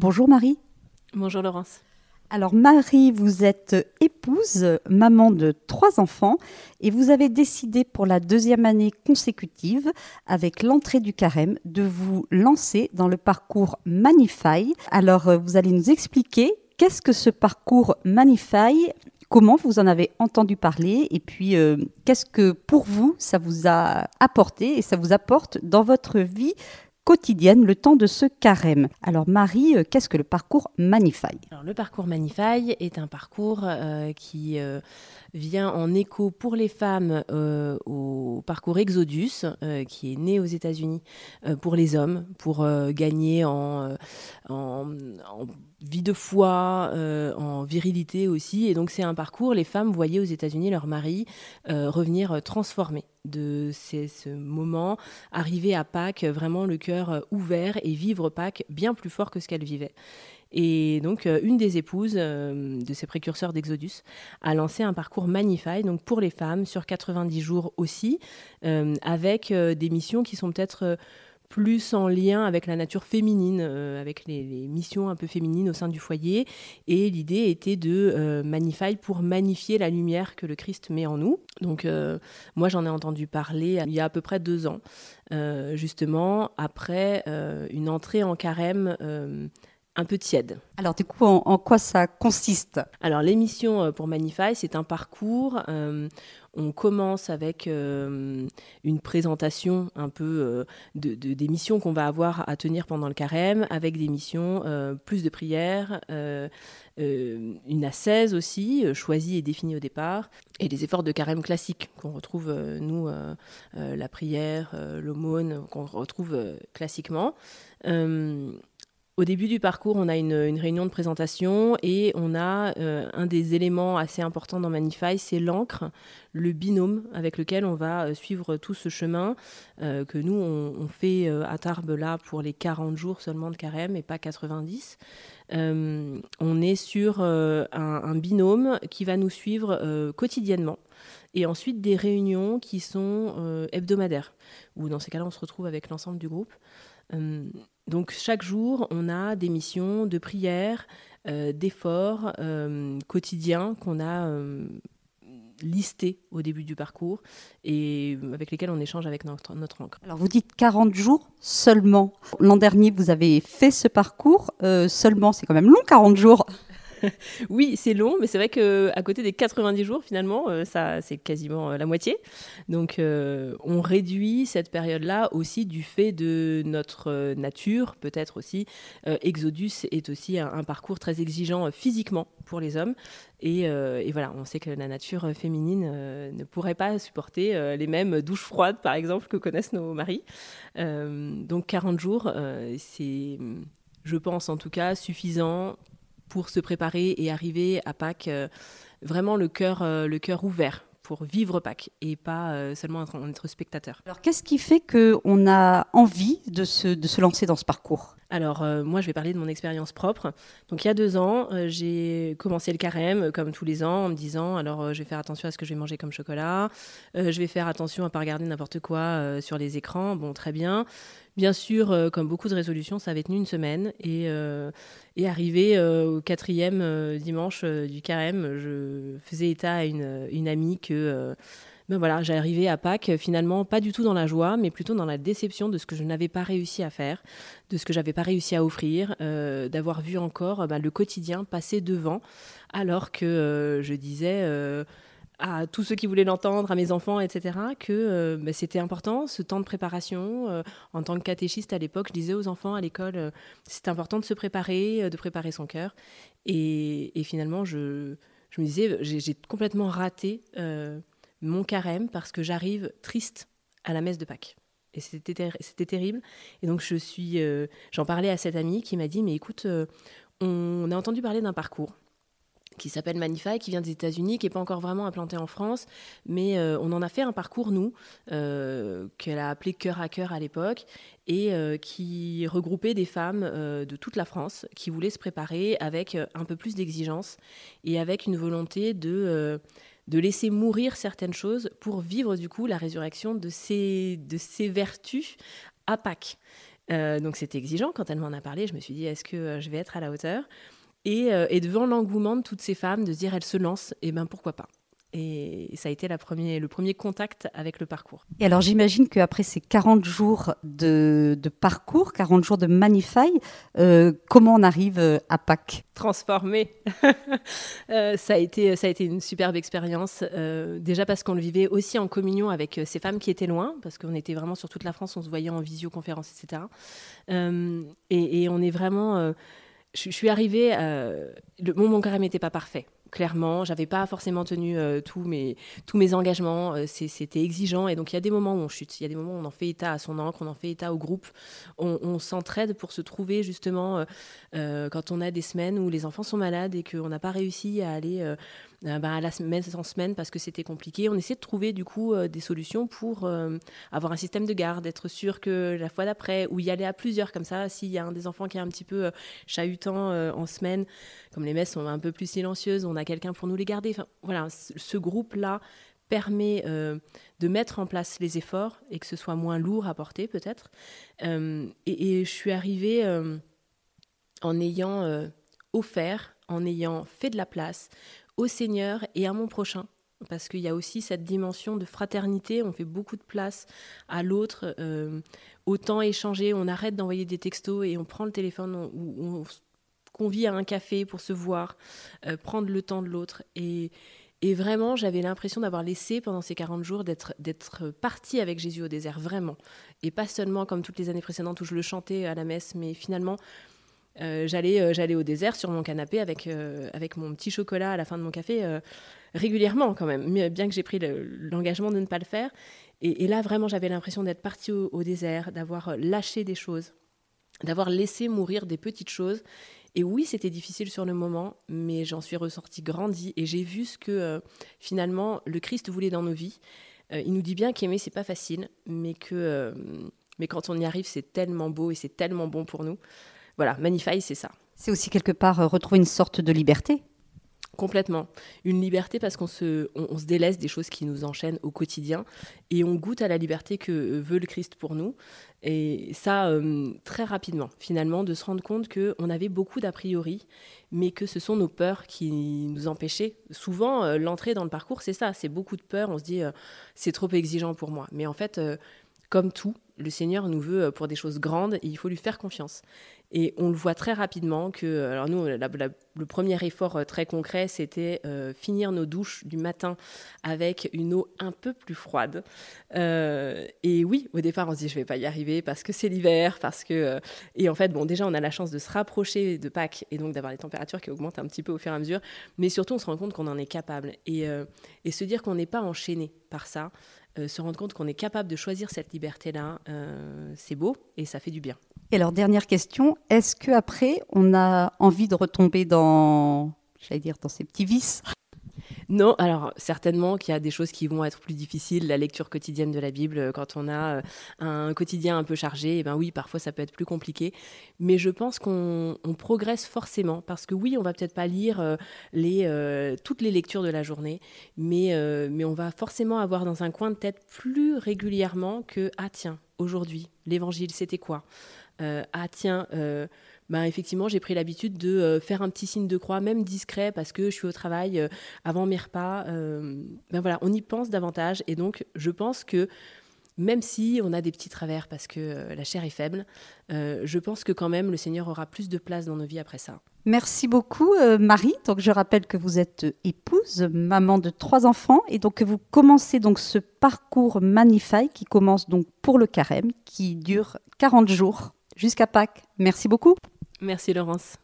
Bonjour Marie. Bonjour Laurence. Alors Marie, vous êtes épouse, maman de trois enfants et vous avez décidé pour la deuxième année consécutive, avec l'entrée du carême, de vous lancer dans le parcours Manify. Alors euh, vous allez nous expliquer qu'est-ce que ce parcours Manify Comment vous en avez entendu parler et puis euh, qu'est-ce que pour vous ça vous a apporté et ça vous apporte dans votre vie quotidienne le temps de ce carême. Alors Marie, euh, qu'est-ce que le parcours Manify Alors, Le parcours Manify est un parcours euh, qui euh, vient en écho pour les femmes au parcours Exodus, qui est né aux États-Unis pour les hommes, pour gagner en, en, vie de foi, en virilité aussi. Et donc c'est un parcours, les femmes voyaient aux États-Unis leur mari revenir transformé de ce moment, arriver à Pâques, vraiment le cœur euh, ouvert et vivre Pâques bien plus fort que ce qu'elle vivait. Et donc, euh, une des épouses euh, de ces précurseurs d'Exodus a lancé un parcours Magnify, donc pour les femmes, sur 90 jours aussi, avec des missions qui sont peut-être plus en lien avec la nature féminine, euh, avec les, missions un peu féminines au sein du foyer. Et l'idée était de euh, Manify pour magnifier la lumière que le Christ met en nous. Donc euh, moi j'en ai entendu parler il y a à peu près deux ans, justement après une entrée en carême un peu tiède. Alors du coup, en, quoi ça consiste? Alors l'émission pour Manify, c'est un parcours on commence avec euh, une présentation un peu euh, de, des missions qu'on va avoir à tenir pendant le carême, avec des missions euh, plus de prières, une ascèse aussi, choisie et définie au départ, et des efforts de carême classiques qu'on retrouve, nous, la prière, l'aumône, qu'on retrouve classiquement. Au début du parcours, on a une, réunion de présentation et on a euh, un des éléments assez importants dans Manify, c'est l'encre, le binôme avec lequel on va euh, suivre tout ce chemin euh, que nous, on, fait à Tarbes là pour les 40 jours seulement de carême et pas 90. on est sur un, un, binôme qui va nous suivre quotidiennement et ensuite des réunions qui sont hebdomadaires, où dans ces cas-là, on se retrouve avec l'ensemble du groupe. Donc chaque jour, on a des missions de prière, euh, d'efforts euh, quotidiens qu'on a euh, listés au début du parcours et avec lesquels on échange avec notre, notre encre. Alors vous dites 40 jours seulement. L'an dernier, vous avez fait ce parcours seulement, c'est quand même long 40 jours. oui, c'est long, mais c'est vrai qu'à côté des 90 jours, finalement, euh, ça, c'est quasiment euh, la moitié. Donc, euh, on réduit cette période-là aussi du fait de notre nature, peut-être aussi. Exodus est aussi un, parcours très exigeant physiquement pour les hommes. Et, voilà, on sait que la nature féminine ne pourrait pas supporter les mêmes douches froides, par exemple, que connaissent nos maris. donc 40 jours, c'est, je pense en tout cas, suffisant pour se préparer et arriver à Pâques euh, vraiment le cœur, euh, le cœur ouvert pour vivre Pâques et pas euh, seulement être, spectateur. Alors qu'est-ce qui fait qu'on a envie de se, de se lancer dans ce parcours? Alors moi, je vais parler de mon expérience propre. Donc il y a deux ans, j'ai commencé le carême comme tous les ans en me disant alors je vais faire attention à ce que je vais manger comme chocolat, je vais faire attention à pas regarder n'importe quoi sur les écrans. Bon, très bien. Bien sûr, euh, comme beaucoup de résolutions, ça avait tenu une semaine. Et, euh, arrivé euh, au quatrième dimanche du carême, je faisais état à une, amie que ben voilà, j'arrivais à Pâques finalement pas du tout dans la joie, mais plutôt dans la déception de ce que je n'avais pas réussi à faire, de ce que j'avais pas réussi à offrir, d'avoir vu encore ben, le quotidien passer devant, alors que je disais à tous ceux qui voulaient l'entendre, à mes enfants, etc., que euh, bah, c'était important, ce temps de préparation. Euh, en tant que catéchiste à l'époque, je disais aux enfants à l'école, euh, c'est important de se préparer, de préparer son cœur. Et, finalement, je, je, me disais, j'ai complètement raté mon carême parce que j'arrive triste à la messe de Pâques. Et c'était terrible. Et donc, je suis, j'en parlais à cette amie qui m'a dit, mais écoute, on a entendu parler d'un parcours qui s'appelle Manify, qui vient des États-Unis, qui n'est pas encore vraiment implanté en France, mais euh, on en a fait un parcours, nous, euh, qu'elle a appelé Cœur à Cœur à l'époque, et euh, qui regroupait des femmes de toute la France qui voulaient se préparer avec un peu plus d'exigence et avec une volonté de, de laisser mourir certaines choses pour vivre du coup la résurrection de ces, de ces vertus à Pâques. donc c'était exigeant quand elle m'en a parlé. Je me suis dit, est-ce que je vais être à la hauteur? Et, et, devant l'engouement de toutes ces femmes, de se dire, elles se lancent, et ben pourquoi pas et ça a été la premier, le premier contact avec le parcours. Et alors j'imagine qu'après ces 40 jours de, parcours, 40 jours de Manify, euh, comment on arrive euh, à Pâques? Transformé. Euh, ça, a été, ça a été une superbe expérience. déjà parce qu'on le vivait aussi en communion avec ces femmes qui étaient loin, parce qu'on était vraiment sur toute la France, on se voyait en visioconférence, etc. Et, et, on est vraiment... je, suis arrivée... le, mon, carême n'était pas parfait clairement. J'avais pas forcément tenu euh, tous, mes, engagements. Euh, c'était exigeant. Et donc, il y a des moments où on chute. Il y a des moments où on en fait état à son encre, on en fait état au groupe. On, s'entraide pour se trouver, justement, euh, quand on a des semaines où les enfants sont malades et qu'on n'a pas réussi à aller euh, bah, à la semaine en semaine parce que c'était compliqué. On essaie de trouver du coup euh, des solutions pour euh, avoir un système de garde, être sûr que la fois d'après, ou y aller à plusieurs comme ça, s'il y a un des enfants qui est un petit peu chahutant en semaine, comme les messes sont un peu plus silencieuses, on a quelqu'un pour nous les garder. Voilà, ce groupe-là permet de mettre en place les efforts et que ce soit moins lourd à porter peut-être. Et, je suis arrivée en ayant offert, en ayant fait de la place, au Seigneur et à mon prochain. Parce qu'il y a aussi cette dimension de fraternité, on fait beaucoup de place à l'autre, euh, autant échanger, on arrête d'envoyer des textos et on prend le téléphone, ou on, convie à un café pour se voir, euh, prendre le temps de l'autre. Et, et vraiment, j'avais l'impression d'avoir laissé pendant ces 40 jours d'être partie avec Jésus au désert, vraiment. Et pas seulement comme toutes les années précédentes où je le chantais à la messe, mais finalement euh, j'allais, euh, j'allais au désert sur mon canapé avec, euh, avec mon petit chocolat à la fin de mon café régulièrement quand même, bien que j'ai pris l'engagement de ne pas le faire. Et, là, vraiment, j'avais l'impression d'être partie au, désert, d'avoir lâché des choses, d'avoir laissé mourir des petites choses. Et oui, c'était difficile sur le moment, mais j'en suis ressortie grandie et j'ai vu ce que finalement le Christ voulait dans nos vies. il nous dit bien qu'aimer, c'est pas facile, mais que mais quand on y arrive, c'est tellement beau et c'est tellement bon pour nous. Voilà, Manify, c'est ça. C'est aussi quelque part euh, retrouver une sorte de liberté. Complètement. Une liberté parce qu'on se, on, se délaisse des choses qui nous enchaînent au quotidien et on goûte à la liberté que euh, veut le Christ pour nous. Et ça, euh, très rapidement, finalement, de se rendre compte qu'on avait beaucoup d'a priori, mais que ce sont nos peurs qui nous empêchaient. Souvent, l'entrée dans le parcours, c'est ça, c'est beaucoup de peur. On se dit, c'est trop exigeant pour moi. Mais en fait, comme tout, le Seigneur nous veut pour des choses grandes et il faut lui faire confiance. Et on le voit très rapidement que, alors nous, le premier effort euh, très concret, c'était euh, finir nos douches du matin avec une eau un peu plus froide. Euh, et oui, au départ, on se dit, je vais pas y arriver parce que c'est l'hiver, parce que... et en fait, bon, déjà, on a la chance de se rapprocher de Pâques et donc d'avoir les températures qui augmentent un petit peu au fur et à mesure. Mais surtout, on se rend compte qu'on en est capable. Et se dire qu'on n'est pas enchaîné par ça, se rendre compte qu'on est capable de choisir cette liberté-là, c'est beau et ça fait du bien. Et alors, dernière question, est-ce qu'après, on a envie de retomber dans, j'allais dire, dans ces petits vices? Non, alors certainement qu'il y a des choses qui vont être plus difficiles. La lecture quotidienne de la Bible, quand on a euh, un quotidien un peu chargé, et eh ben oui, parfois ça peut être plus compliqué. Mais je pense qu'on progresse forcément parce que oui, on va peut-être pas lire euh, euh, toutes les lectures de la journée, mais, mais on va forcément avoir dans un coin de tête plus régulièrement que ah tiens, aujourd'hui, l'évangile c'était quoi euh, ah tiens, euh, bah, effectivement, j'ai pris l'habitude de euh, faire un petit signe de croix, même discret, parce que je suis au travail avant mes repas. ben voilà, on y pense davantage. Et donc, je pense que même si on a des petits travers parce que la chair est faible, je pense que quand même le Seigneur aura plus de place dans nos vies après ça. Merci beaucoup Marie. Donc je rappelle que vous êtes épouse, maman de trois enfants et donc que vous commencez donc ce parcours Manify qui commence donc pour le carême qui dure 40 jours jusqu'à Pâques. Merci beaucoup. Merci Laurence.